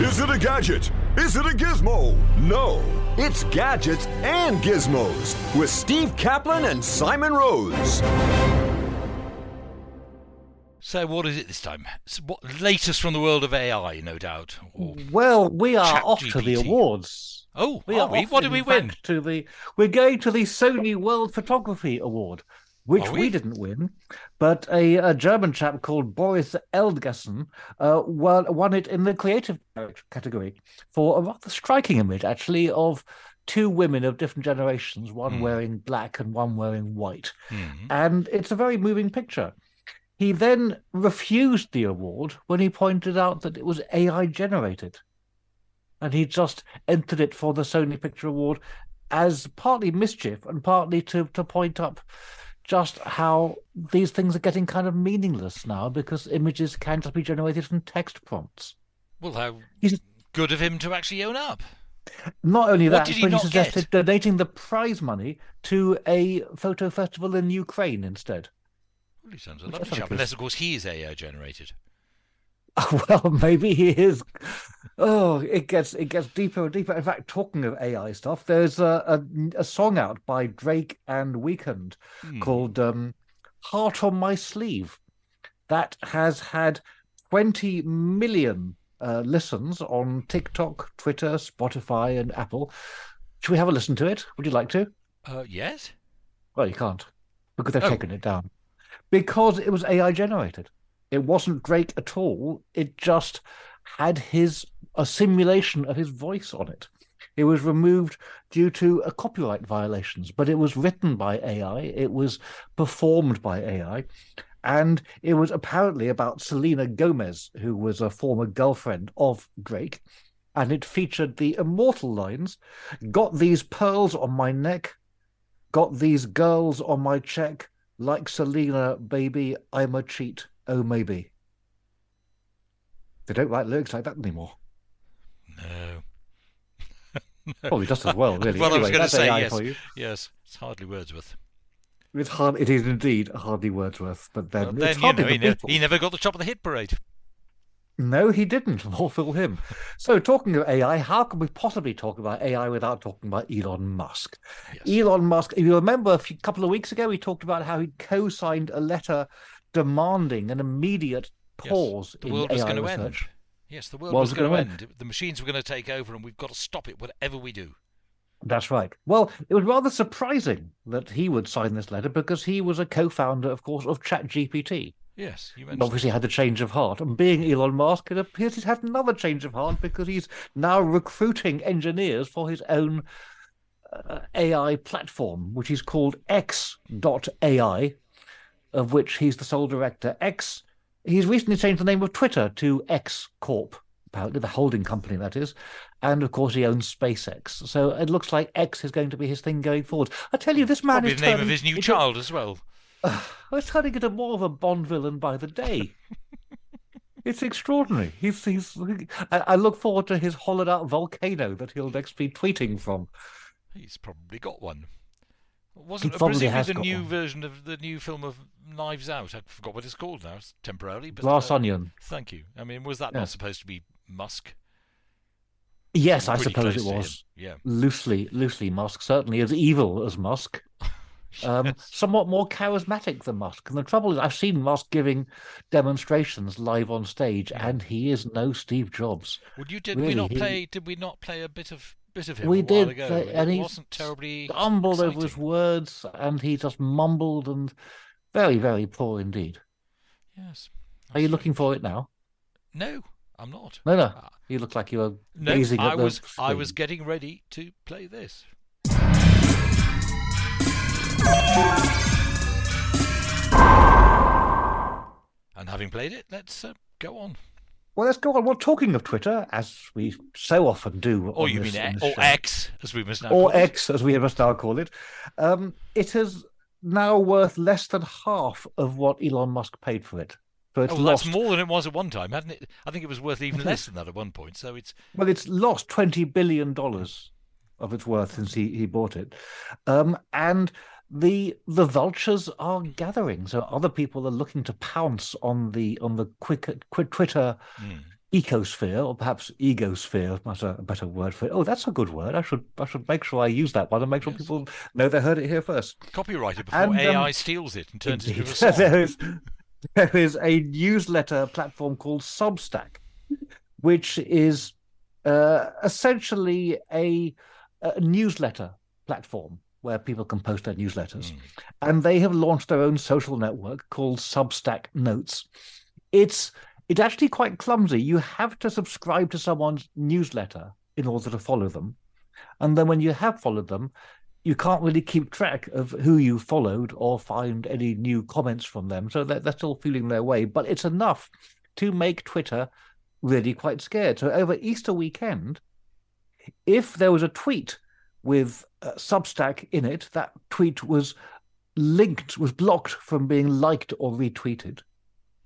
Is it a gadget? Is it a gizmo? No, it's gadgets and gizmos with Steve Caplin and Simon Rose. So, what is it this time? What latest from the world of AI, no doubt. Well, we are off to the awards. Oh, We are are we? off, What did we win? To the we're going to the Sony World Photography Award, which we? we? didn't win, but a, a German chap called Boris Eldagsen uh, won, won it in the creative category for a rather striking image, actually, of two women of different generations, one Hmm. wearing black and one wearing white, Hmm. and it's a very moving picture. He then refused the award when he pointed out that it was AI generated. And he just entered it for the Sony Picture Award as partly mischief and partly to, to point up just how these things are getting kind of meaningless now because images can just be generated from text prompts. Well, how He's- good of him to actually own up. Not only that, he but he not suggested donating the prize money to a photo festival in Ukraine instead. Well, he sounds a lovely chap, unless, of course, he is AI generated. Well, maybe he is. Oh, it gets it gets deeper and deeper. In fact, talking of AI stuff, there's a a, a song out by Drake and Weeknd Hmm. called um, "Heart on My Sleeve" that has had 20 million uh, listens on TikTok, Twitter, Spotify, and Apple. Should we have a listen to it? Would you like to? Uh, yes? Well, you can't because they've Oh. taken it down because it was AI generated. It wasn't Drake at all. It just had his a simulation of his voice on it. It was removed due to a copyright violations, but it was written by AI. It was performed by AI, and it was apparently about Selena Gomez, who was a former girlfriend of Drake. And it featured the immortal lines: "Got these pearls on my neck, got these girls on my check, like Selena, baby, I'm a cheat, oh maybe. They don't write lyrics like that anymore. No. Probably just as well, really. well, I was going to say, AI yes. Yes, it's hardly Wordsworth. It's hard. It is indeed hardly Wordsworth, but then, Well, it's then, you hardly know, the he, he never got the top of the hit parade. No, he didn't. More fool him. So, talking of AI, how can we possibly talk about AI without talking about Elon Musk? Yes. Elon Musk, if you remember a few, couple of weeks ago, we talked about how he co signed a letter demanding an immediate Yes, pause the in world was AI going to research. end. Yes, the world World was was going to gonna end. The machines were going to take over, and we've got to stop it, whatever we do. That's right. Well, it was rather surprising that he would sign this letter because he was a co founder, of course, of ChatGPT. Yes, you mentioned. obviously had a change of heart. And being Elon Musk, it appears he's had another change of heart because he's now recruiting engineers for his own uh, AI platform, which is called X.AI, of which he's the sole director. X, he's recently changed the name of Twitter to X Corp, apparently, the holding company that is. And of course, he owns SpaceX. So it looks like X is going to be his thing going forward. I tell you, this man Probably is the name of his new child as well. We're turning into more of a Bond villain by the day. it's extraordinary. He's, he's. I, I look forward to his hollowed out volcano that he'll next be tweeting from. He's probably got one. Wasn't probably presumably has the got new one. version of the new film of Knives Out? I forgot what it's called now, it's temporarily. But, Glass uh, Onion. Thank you. I mean, was that Yeah. not supposed to be Musk? Yes, I suppose it was. Yeah. Loosely, loosely Musk. Certainly as evil as Musk. Um, somewhat more charismatic than Musk. And the trouble is, I've seen Musk giving demonstrations live on stage, and he is no Steve Jobs. Would you did we not he- play? Did we not play a bit of bit of him? We did, ago? and he wasn't terribly stumbled over his words, and he just mumbled and very, very poor indeed. Yes. Are you looking for it now? No, I'm not. No, no. Ah. You look like you were No, gazing at I was I was getting ready to play this. And having played it, let's uh, go on. Well, let's go on. Well, talking of Twitter, as we so often do, Or you this- mean or show. X, as we must now or call it. X, as we must now call it, um, it is now worth less than half of what Elon Musk paid for it. So it's Oh, lost. that's more than it was at one time, hadn't it? I think it was worth even less than that at one point. So it's Well, it's lost twenty billion dollars of its worth since he, he bought it, um, and the the vultures are gathering. So other people are looking to pounce on the on the quick, quick Twitter hmm. ecosphere, or perhaps egosphere, that's a better word for it. Oh, that's a good word. I should I should make sure I use that one and make sure Yes. people know they heard it here first. Copyright it before And, um, AI steals it and turns it Indeed. into a song. there is there is a newsletter platform called Substack, which is uh, essentially a, a newsletter platform where people can post their newsletters, Mm. and they have launched their own social network called Substack Notes. It's it's actually quite clumsy. You have to subscribe to someone's newsletter in order to follow them, and then when you have followed them, you can't really keep track of who you followed or find any new comments from them. So they're, they're still feeling their way, but it's enough to make Twitter really quite scared. So over Easter weekend, if there was a tweet with uh, Substack in it, that tweet was linked, was blocked from being liked or retweeted.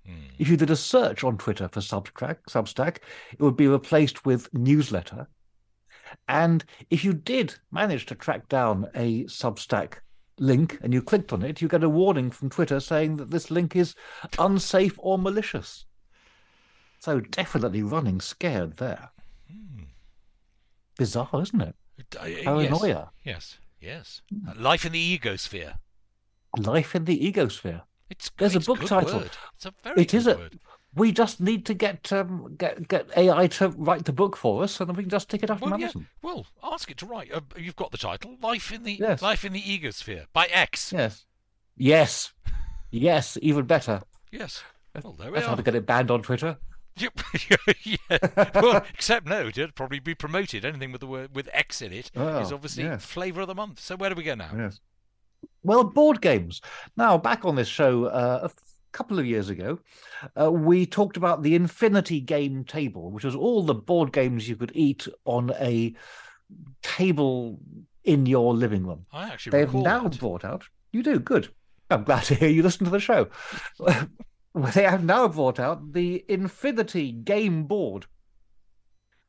Mm. If you did a search on Twitter for Substack, Substack, it would be replaced with newsletter. And if you did manage to track down a Substack link and you clicked on it, you get a warning from Twitter saying that this link is unsafe or malicious. So definitely running scared there. Hmm. Bizarre, isn't it? Uh, yes. Paranoia. Yes, yes. Uh, Life in the egosphere. Life in the egosphere. It's There's a it's book good title. Word. It's a very It is a- word. We just need to get um, get get AI to write the book for us, and then we can just stick it up Well, yeah. Amazon. Well, ask it to write. Uh, you've got the title, "Life in the Yes. Life in the Egosphere" by X. Yes, yes, yes. Even better. Yes. Well, there we That's how to get it banned on Twitter. Yeah. Well, except no, it'd probably be promoted. Anything with the word with X in it is Oh, obviously yes. flavour of the month. So where do we go now? Yes. Well, board games. Now, back on this show uh, a couple of years ago, uh, we talked about the Infinity Game Table, which was all the board games you could eat on a table in your living room. I actually They've now that. brought out. You do good. I'm glad to hear you listen to the show. they have now brought out the Infinity Game Board,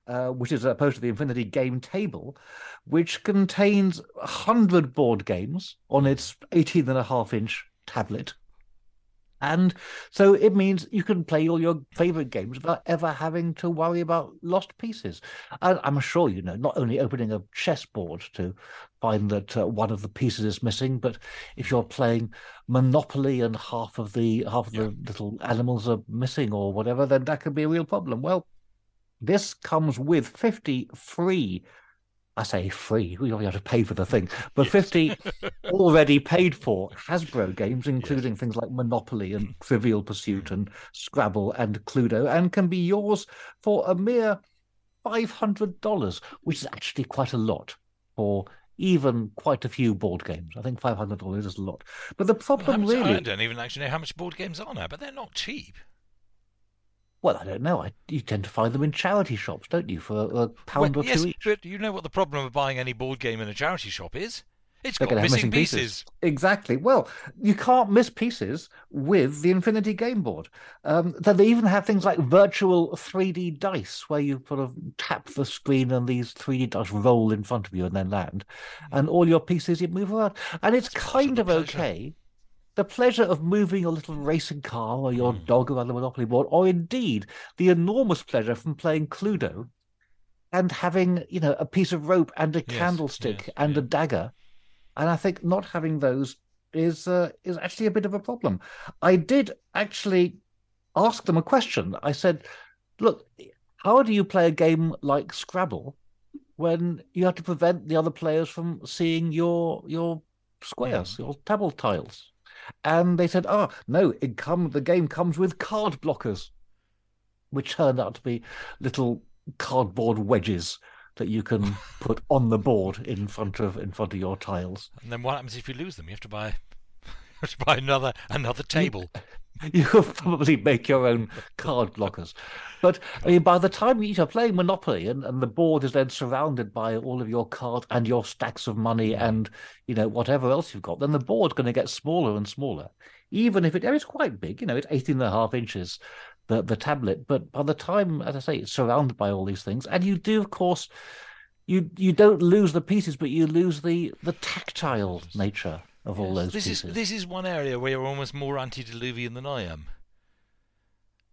uh, which is opposed to the Infinity Game Table, which contains 100 board games on its 18 and a half inch tablet. And so it means you can play all your favorite games without ever having to worry about lost pieces. And I'm sure you know, not only opening a chessboard to find that uh, one of the pieces is missing, but if you're playing Monopoly and half of the half of Yeah. the little animals are missing or whatever, then that could be a real problem. Well, this comes with 50 free. I say free, we only have to pay for the thing, but Yes. 50 already paid for Hasbro games, including things like Monopoly and Trivial Pursuit and Scrabble and Cluedo, and can be yours for a mere $500, which is actually quite a lot for even quite a few board games. I think $500 is a lot. But the Well, problem I really, don't even actually know how much board games are now, but they're not cheap. Well, I don't know. I, you tend to find them in charity shops, don't you, for a pound Well, or yes, two each? but you know what the problem of buying any board game in a charity shop is? It's They're got missing, missing pieces. Exactly. Well, you can't miss pieces with the Infinity Game Board. Um, they even have things like virtual 3D dice, where you sort of tap the screen and these 3D dice roll in front of you and then land, and all your pieces you move around. And it's of kind of okay. The pleasure of moving your little racing car or your Mm. dog around the Monopoly board, or indeed the enormous pleasure from playing Cluedo and having, you know, a piece of rope and a Yes, candlestick yes, and yeah. a dagger. And I think not having those is uh, is actually a bit of a problem. I did actually ask them a question. I said, "Look, how do you play a game like Scrabble when you have to prevent the other players from seeing your your squares, your table tiles?" And they said, "Oh no, it come the game comes with card blockers, which turned out to be little cardboard wedges." That you can put on the board in front of in front of your tiles. And then what happens if you lose them? You have to buy, to buy another another table. you could probably make your own card blockers. But I mean, by the time you're playing Monopoly and, and the board is then surrounded by all of your cards and your stacks of money and you know whatever else you've got, then the board's going to get smaller and smaller. Even if it it's quite big, you know, it's 18 and a half inches, the the tablet. But by the time, as I say, it's surrounded by all these things, and you do, of course, you you don't lose the pieces, but you lose the the tactile nature of all those this pieces. is this is one area where you're almost more antediluvian than I am.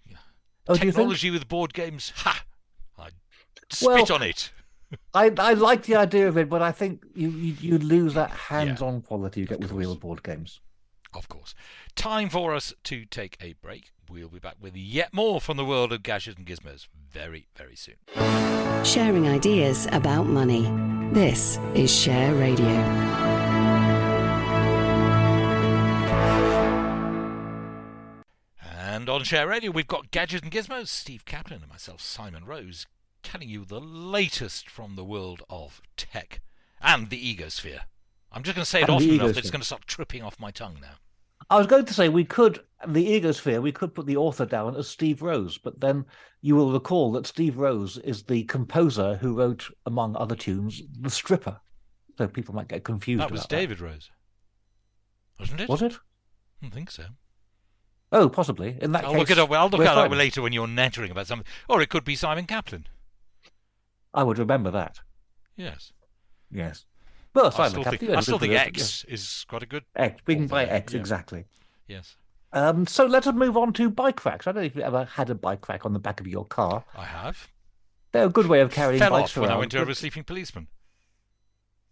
Yeah. Oh, do think? Technology with board games, ha! I Well- spit on it. I, I like the idea of it, but I think you you, you lose that hands-on quality you get with real board games. Of course. Time for us to take a break. We'll be back with yet more from the world of gadgets and gizmos very, very soon. Sharing ideas about money. This is Share Radio. On Share Radio, we've got Gadgets and Gizmos. Steve Caplin and myself, Simon Rose, telling you the latest from the world of tech and the egosphere. I'm just going to say it And often enough that it's going to start tripping off my tongue now. I was going to say we could the egosphere we could put the author down as Steve Rose, but then you will recall that Steve Rose is the composer who wrote, among other tunes, The Stripper. So people might get confused. That was David Rose, wasn't it? Was it? I don't think so. Oh, possibly. In that I'll case, look it up. I'll look we're it later when you're nattering about something. Or it could be Simon Caplin. I would remember that. Yes. Yes. Well, I Simon still Caplin, think, I still think X is quite a good. X. We can buy X yeah. exactly. Yes, Um, so let us move on to bike racks. I don't know if you've ever had a bike rack on the back of your car. I have. They're a good way of carrying Fell bikes off when I went over a sleeping policeman.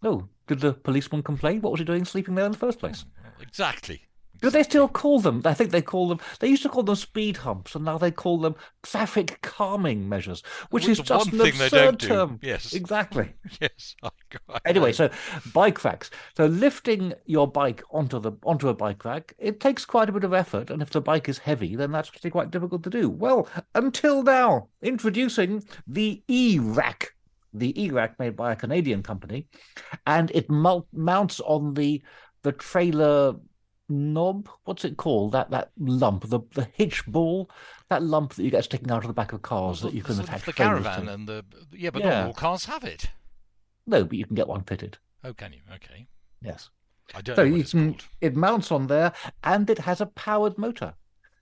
Oh, did the policeman complain? What was he doing sleeping there in the first place? Exactly. Do they still call them? I think they call them. They used to call them speed humps, and now they call them traffic calming measures, which Which is just an absurd term. Yes. exactly. Yes. I, I Anyway, so bike racks. So lifting your bike onto the onto a bike rack, it takes quite a bit of effort, and if the bike is heavy, then that's actually quite difficult to do. Well, until now, introducing the E-Rack, the E-Rack made by a Canadian company, and it mounts on the the trailer knob. What's it called? That that lump, the the hitch ball, that lump that you get sticking out of the back of cars that you can attach the caravan to. and the yeah, but Yeah. not all cars have it. No, but you can get one fitted. Oh, can you? Okay. Yes. I don't So know what it's can, called. it mounts on there and it has a powered motor.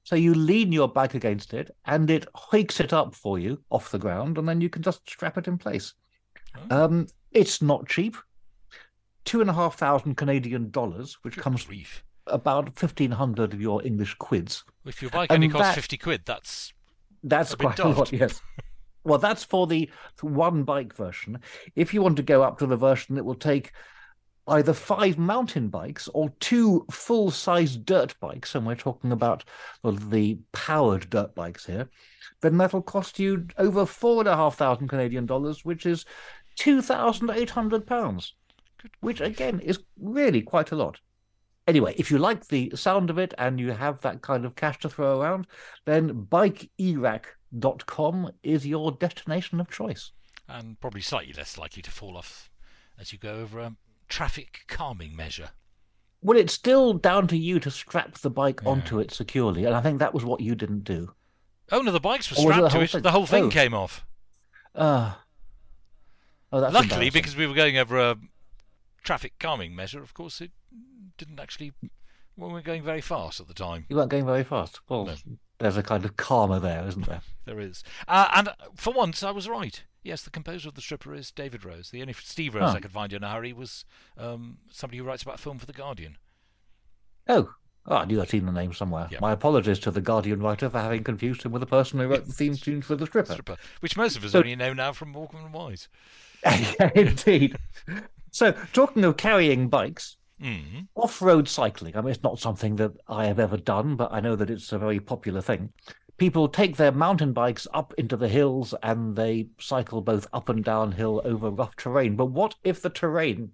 So you lean your bike against it and it hoiks it up for you off the ground and then you can just strap it in place. Oh. Um, it's not cheap. Two and a half thousand Canadian dollars, which Good comes grief. About fifteen hundred of your English quids. If your bike and only costs that- fifty quid, that's That's quite a lot, yes. Well, that's for the one bike version. If you want to go up to the version that will take either five mountain bikes or two full size dirt bikes, and we're talking about well, the powered dirt bikes here, then that'll cost you over four and a half thousand Canadian dollars, which is two thousand eight hundred pounds, which again is really quite a lot. Anyway, if you like the sound of it and you have that kind of cash to throw around, then bikeerack.com is your destination of choice. and probably slightly less likely to fall off as you go over a traffic calming measure. Well, it's still down to you to strap the bike onto it securely, and I think that was what you didn't do. Oh no, the bikes were strapped to it. thing? The whole thing Oh. came off. Uh, oh, that's Luckily, because we were going over a traffic calming measure, of course, it didn't actually. Well, we were going very fast at the time. you weren't going very fast. Well, No. there's a kind of karma there, isn't there? There is, uh, and for once, I was right. Yes, the composer of the stripper is David Rose. The only Steve Rose Oh. I could find in a hurry was um, somebody who writes about film for the Guardian. Oh, oh, I knew I'd seen the name somewhere. Yeah. My apologies to the Guardian writer for having confused him with the person who wrote the theme tune for the stripper. Stripper, which most of us So- only know now from Morecambe and Wise. yeah, indeed. So, talking of carrying bikes, Mm. off-road cycling. I mean, it's not something that I have ever done, but I know that it's a very popular thing. People take their mountain bikes up into the hills and they cycle both up and downhill over rough terrain. But what if the terrain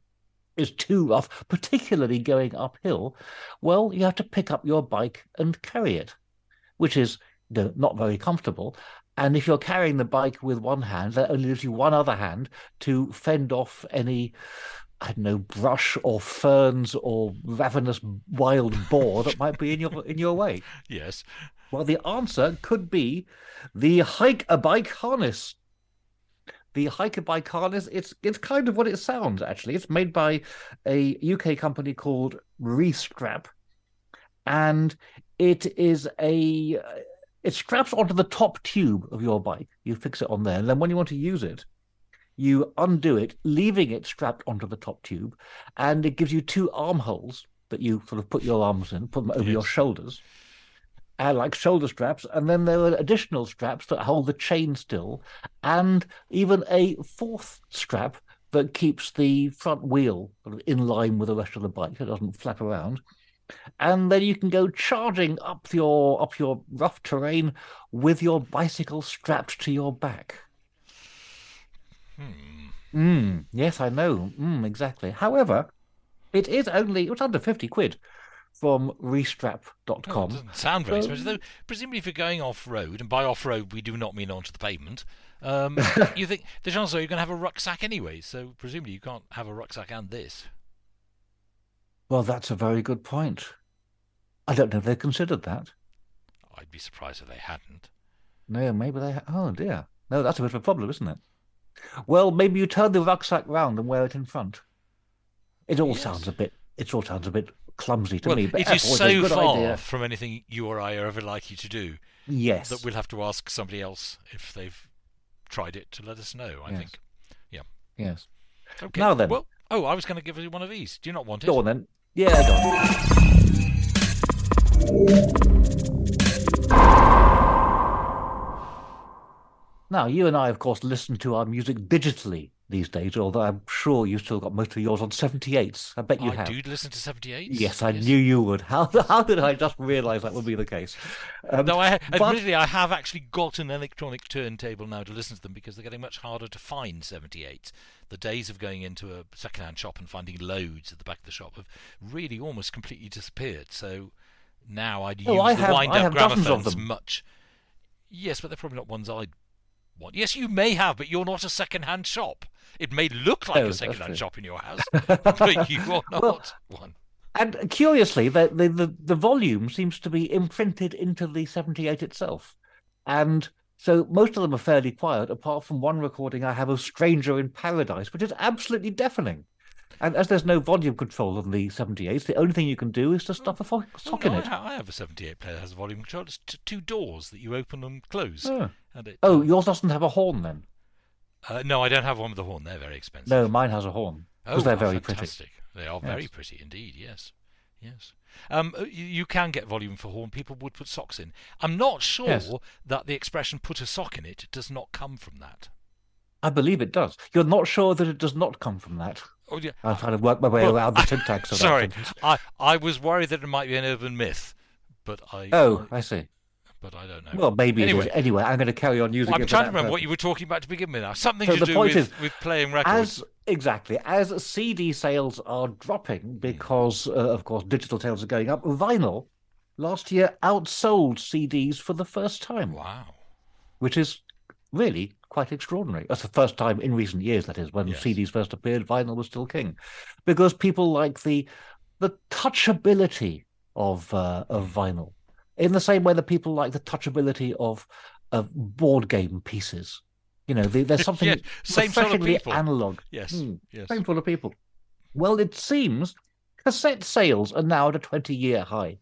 is too rough, particularly going uphill? Well, you have to pick up your bike and carry it, which is not very comfortable. And if you're carrying the bike with one hand, that only leaves you one other hand to fend off any I don't know, brush or ferns or ravenous wild boar that might be in your in your way? Yes. Well, the answer could be the hike a bike harness. The hike a bike harness, it's it's kind of what it sounds actually. It's made by a UK company called Restrap, and it is a it straps onto the top tube of your bike. You fix it on there, and then when you want to use it, you undo it, leaving it strapped onto the top tube, and it gives you two armholes that you sort of put your arms in, put them over your shoulders. uh, like shoulder straps, and then there are additional straps that hold the chain still, and even a fourth strap that keeps the front wheel sort of in line with the rest of the bike. so It doesn't flap around. And then you can go charging up your up your rough terrain with your bicycle strapped to your back. Hmm. Mm, yes, I know. Mm, exactly. However, it is only it's under fifty quid from restrap.com. Well, doesn't sound very Um, expensive, though. Presumably, if you're going off road, and by off road we do not mean onto the pavement, um, you think the chances are you're going to have a rucksack anyway. So presumably you can't have a rucksack and this. Well, that's a very good point. I don't know if they considered that. I'd be surprised if they hadn't. No, maybe they. Ha- oh dear. No, that's a bit of a problem, isn't it? Well, maybe you turn the rucksack round and wear it in front. It all Yes. sounds a bit. It all sounds a bit clumsy to well, me. But it is so good far idea. from anything you or I are ever likely to do Yes. that we'll have to ask somebody else if they've tried it to let us know. I Yes. think. Yeah. Yes. Okay. Now then. Well, oh, I was going to give you one of these. Do you not want it? Go on then. Yeah, go on. Now, you and I, of course, listen to our music digitally these days, although I'm sure you've still got most of yours on 78s. I bet you I have. I do listen to 78s. Yes, I knew you would. How, how did I just realise that would be the case? Um, Though I, but- admittedly, I have actually got an electronic turntable now to listen to them because they're getting much harder to find 78s. The days of going into a second-hand shop and finding loads at the back of the shop have really almost completely disappeared. So now I'd use Oh, I the have- wind-up have dozens of gramophones much. Yes, but they're probably not ones I'd Yes, you may have, but you're not a second-hand shop. It may look like Oh, a second-hand shop in your house, but you are not Well, one. And curiously, the, the, the, the volume seems to be imprinted into the 78 itself. And so most of them are fairly quiet, apart from one recording I have of Stranger in Paradise, which is absolutely deafening. And as there's no volume control on the 78s, the only thing you can do is to stuff a fo- Oh, sock no, in it. I have a 78 player that has a volume control. It's t- two doors that you open and close. Oh. And it, Oh, yours doesn't have a horn then? uh, no, I don't have one with a horn. They're very expensive. No, mine has a horn. oh, Because they're how very pretty. fantastic. They are very pretty indeed. Yes, yes. Um, uh, you, you can get volume for horn. People would put socks in. I'm not sure Yes. that the expression "put a sock in it" does not come from that. I believe it does. You're not sure that it does not come from that. Oh, yeah. I'm trying to work my way Well, around the syntax of that Sorry, sentence. I, I was worried that it might be an urban myth, but I Oh, I- I see. but I don't know. Well, maybe anyway. Anyway, I'm going to carry on using I'm trying to that remember what you were talking about to begin with now. Something So to the do point with, is, with playing records. As exactly as CD sales are dropping because, uh, of course, digital sales are going up. Vinyl last year outsold CDs for the first time, Wow. which is really quite extraordinary. That's the first time in recent years, that is, when Yes. CDs first appeared, vinyl was still king, because people like the the touchability of uh, of vinyl, in the same way that people like the touchability of of board game pieces. You know, the, there's something Yeah, same sort of people. analog. Yes. Hmm. Yes. Same sort of people. Well, it seems cassette sales are now at a 20 year high.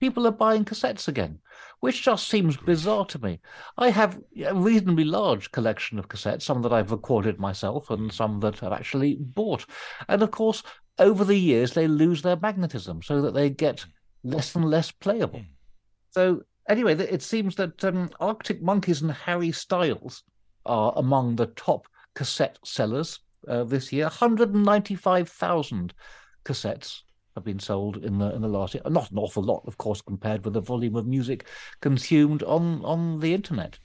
People are buying cassettes again, which just seems bizarre to me. I have a reasonably large collection of cassettes, some that I've recorded myself and some that I've actually bought. And of course, over the years, they lose their magnetism so that they get less and less playable. Mm. So, anyway, it seems that um, Arctic Monkeys and Harry Styles are among the top cassette sellers uh, this year. 195,000 cassettes have been sold in the in the last year. Not an awful lot, of course, compared with the volume of music consumed on on the internet.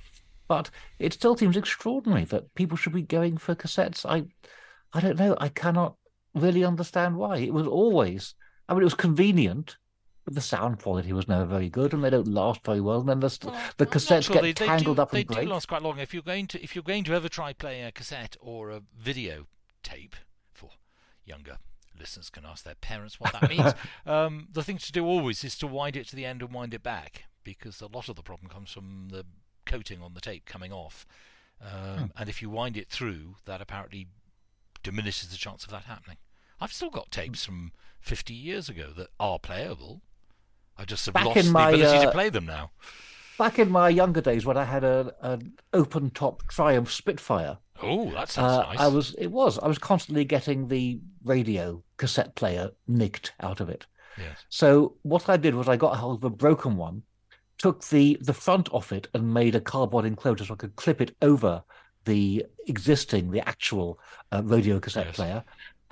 But it still seems extraordinary that people should be going for cassettes. I I don't know. I cannot really understand why. It was always. I mean, it was convenient. But the sound quality was never very good, and they don't last very well. And then the, Well, the cassettes sure. get they, they tangled do, up They and do last quite long. If you're going to if you're going to ever try playing a cassette or a video tape, for younger listeners can ask their parents what that means. um, the thing to do always is to wind it to the end and wind it back, because a lot of the problem comes from the coating on the tape coming off. Um, Hmm. And if you wind it through, that apparently diminishes the chance of that happening. I've still got tapes from 50 years ago that are playable. I just have Back lost in the my, ability to uh, play them now. Back in my younger days, when I had a, an open top Triumph Spitfire, Oh, that sounds uh, nice. I was it was I was constantly getting the radio cassette player nicked out of it. Yes. So what I did was I got hold of a broken one, took the the front off it and made a cardboard enclosure so I could clip it over the existing, the actual uh, radio cassette Yes. player.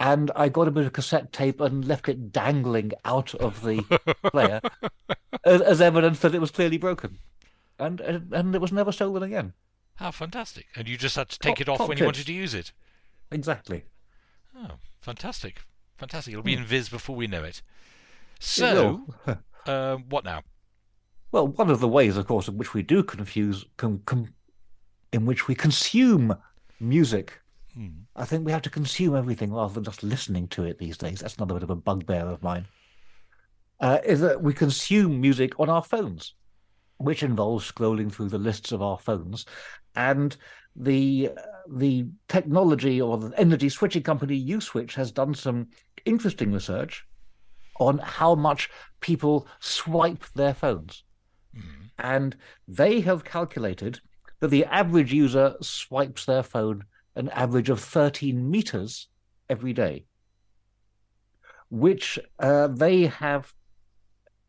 And I got a bit of cassette tape and left it dangling out of the player as, as evidence that it was clearly broken. And, and and it was never stolen again. How fantastic! And you just had to take Top- it off when you wanted to use it. Exactly. Oh, fantastic! Fantastic! It'll be in Viz before we know it. So, will. um, what now? Well, one of the ways, of course, in which we do confuse, com, com, in which we consume music, I think we have to consume everything rather than just listening to it these days. That's another bit of a bugbear of mine. Uh, is that we consume music on our phones, which involves scrolling through the lists of our phones, and the the technology or the energy switching company USwitch has done some interesting research on how much people swipe their phones. And they have calculated that the average user swipes their phone an average of 13 meters every day, which uh, they have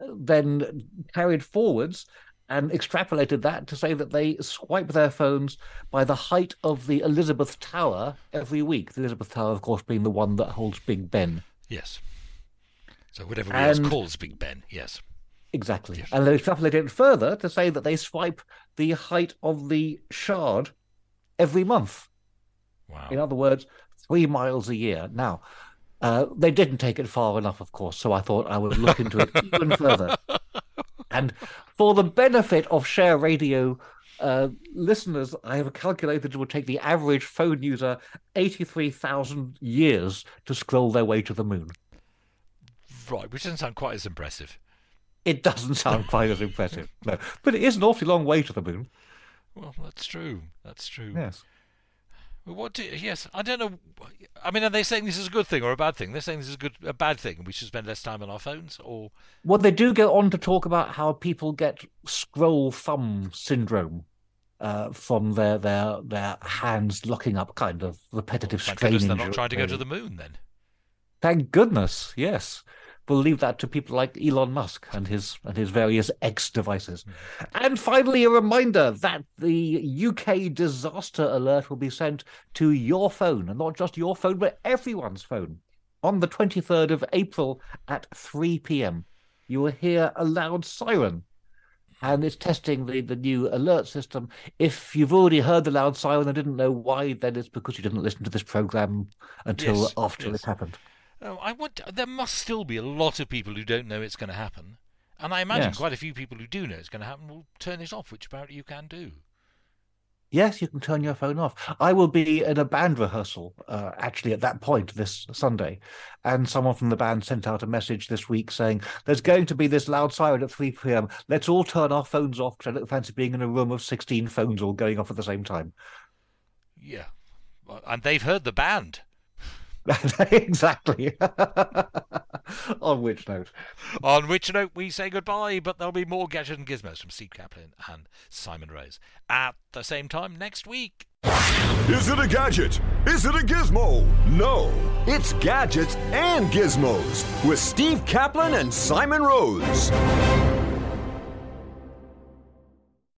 then carried forwards and extrapolated that to say that they swipe their phones by the height of the Elizabeth Tower every week. The Elizabeth Tower, of course, being the one that holds Big Ben. Yes. So whatever everybody else calls Big Ben. Yes. Exactly. Yes. And they extrapolate it further to say that they swipe the height of the shard every month. Wow. In other words, three miles a year. Now, uh, they didn't take it far enough, of course, so I thought I would look into it even further. And for the benefit of Share Radio uh, listeners, I have calculated it would take the average phone user 83,000 years to scroll their way to the moon. Right, which doesn't sound quite as impressive. It doesn't sound quite as impressive, no. But it is an awfully long way to the moon. Well, that's true. That's true. Yes. Well, what do yes, I don't know. I mean, are they saying this is a good thing or a bad thing? They're saying this is a good, a bad thing. We should spend less time on our phones, or Well, they do go on to talk about how people get scroll thumb syndrome uh, from their, their their hands locking up, kind of repetitive thank strain. goodness they're not trying to go to the moon. Then Thank goodness, yes. We'll leave that to people like Elon Musk and his and his various X devices. Hmm. And finally, a reminder that the UK disaster alert will be sent to your phone, and not just your phone, but everyone's phone, on the 23rd of April at 3 p.m. You will hear a loud siren. And it's testing the, the new alert system. If you've already heard the loud siren and didn't know why, then it's because you didn't listen to this program until Yes, after yes. it happened. Oh, I want. There must still be a lot of people who don't know it's going to happen, and I imagine Yes. quite a few people who do know it's going to happen will turn it off, which apparently you can do. Yes, you can turn your phone off. I will be in a band rehearsal uh, actually at that point this Sunday, and someone from the band sent out a message this week saying there's going to be this loud siren at 3 p.m. Let's all turn our phones off because I don't fancy being in a room of 16 phones all going off at the same time. Yeah, and they've heard the band. exactly. On which note, On which note, we say goodbye, but there'll be more Gadget and Gizmos from Steve Caplin and Simon Rose at the same time next week. Is it a gadget? Is it a gizmo? No, it's gadgets and gizmos with Steve Caplin and Simon Rose.